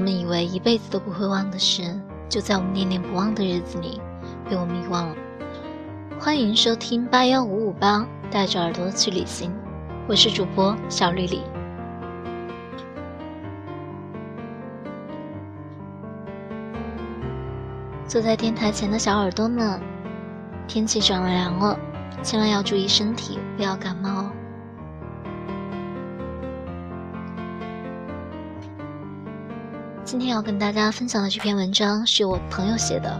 我们以为一辈子都不会忘的事，就在我们念念不忘的日子里被我们遗忘了。欢迎收听八幺五五八，带着耳朵去旅行，我是主播小绿丽。坐在电台前的小耳朵们，天气转凉了，千万要注意身体，不要感冒哦。今天要跟大家分享的这篇文章是我朋友写的。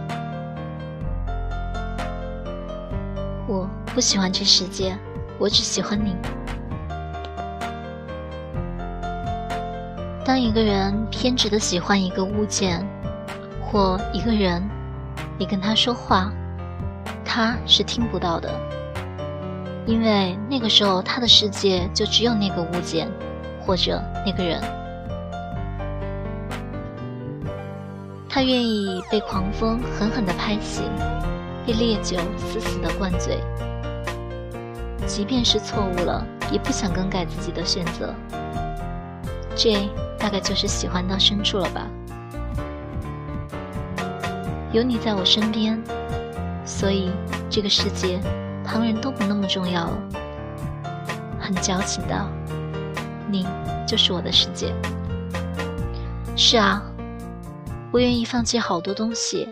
我不喜欢这世界，我只喜欢你。当一个人偏执的喜欢一个物件或一个人，你跟他说话，他是听不到的，因为那个时候他的世界就只有那个物件或者那个人。他愿意被狂风狠狠地拍醒，被烈酒死死地灌醉，即便是错误了，也不想更改自己的选择。这大概就是喜欢到深处了吧。有你在我身边，所以这个世界，旁人都不那么重要了。很矫情的，你就是我的世界。是啊。我愿意放弃好多东西。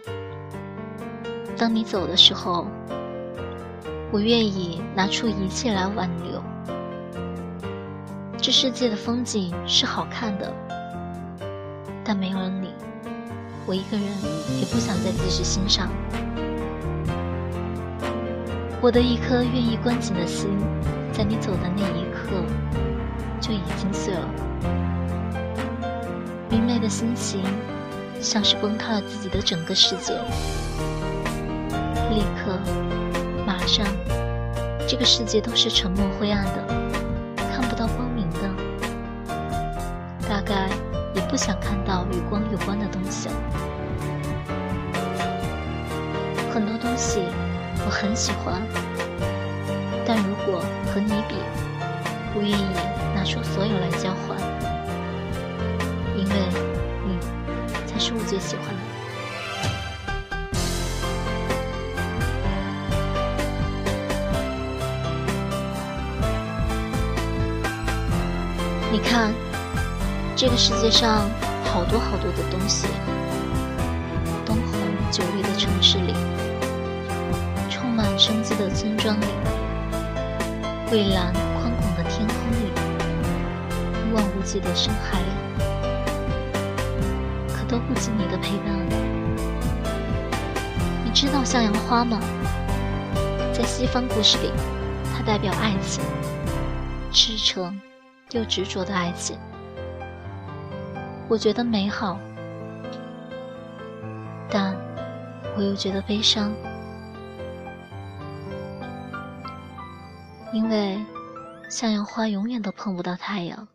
当你走的时候，我愿意拿出一切来挽留。这世界的风景是好看的，但没有了你，我一个人也不想再继续欣赏。我的一颗愿意关紧的心，在你走的那一刻就已经碎了。明媚的心情。像是崩塌了自己的整个世界，立刻，马上，这个世界都是沉默灰暗的，看不到光明的，大概也不想看到与光有关的东西了。很多东西我很喜欢，但如果和你比，不愿意拿出所有来交换，是我最喜欢的。你看，这个世界上好多好多的东西，灯红酒绿的城市里，充满生机的村庄里，蔚蓝宽广的天空里，一望无际的深海里。都不及你的陪伴。你知道向阳花吗？在西方故事里，它代表爱情，赤诚又执着的爱情。我觉得美好，但我又觉得悲伤，因为向阳花永远都碰不到太阳。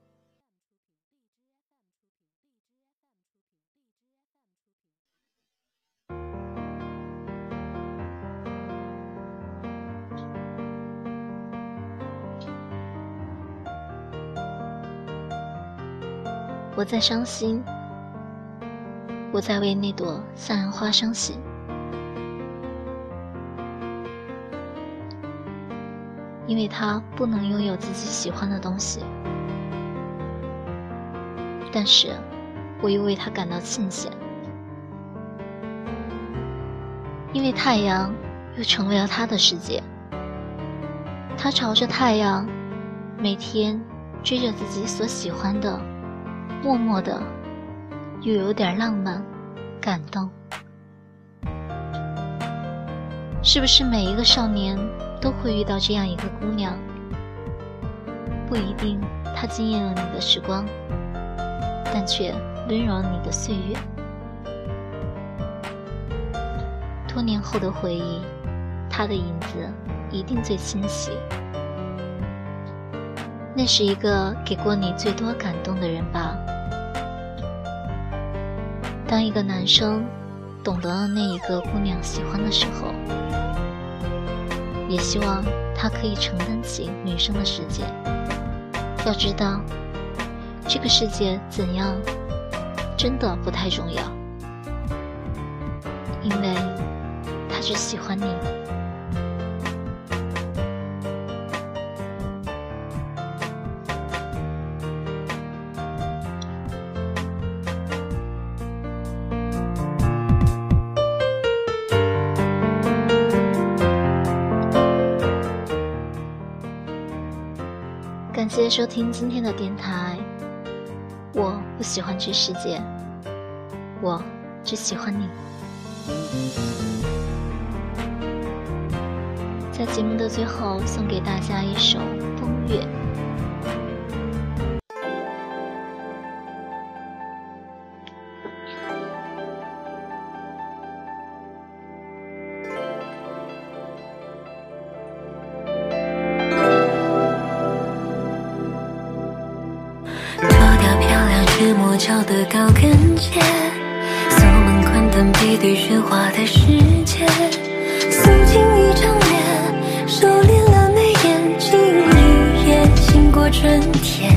我在伤心，我在为那朵向阳花伤心，因为它不能拥有自己喜欢的东西。但是，我又为它感到庆幸，因为太阳又成为了他的世界。他朝着太阳，每天追着自己所喜欢的。默默的，又有点浪漫、感动。是不是每一个少年都会遇到这样一个姑娘？不一定她惊艳了你的时光，但却温柔了你的岁月。多年后的回忆，她的影子一定最清晰。那是一个给过你最多感动的人吧。当一个男生懂得了那一个姑娘喜欢的时候，也希望他可以承担起女生的世界。要知道，这个世界怎样真的不太重要，因为他只喜欢你。谢谢收听今天的电台。我不喜欢这世界，我只喜欢你。在节目的最后，送给大家一首《风月》。磨脚的高跟鞋，锁门关灯，背对喧哗的世界，素净一张脸，收敛了眉眼，金缕也醒过春天。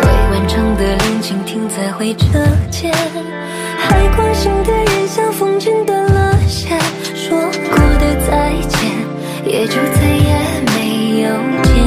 未完成的恋情停在回车键，还关心的人像风筝断了线，说过的再见，也就再也没有见。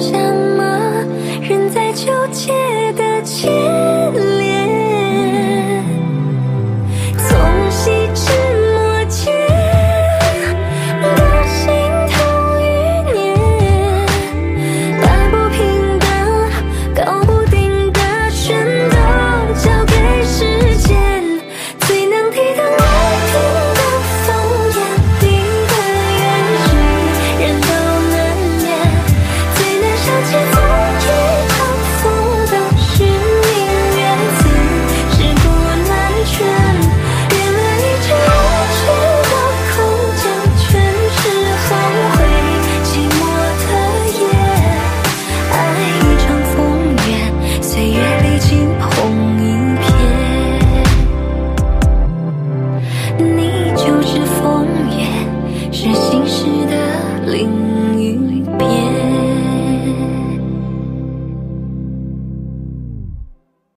想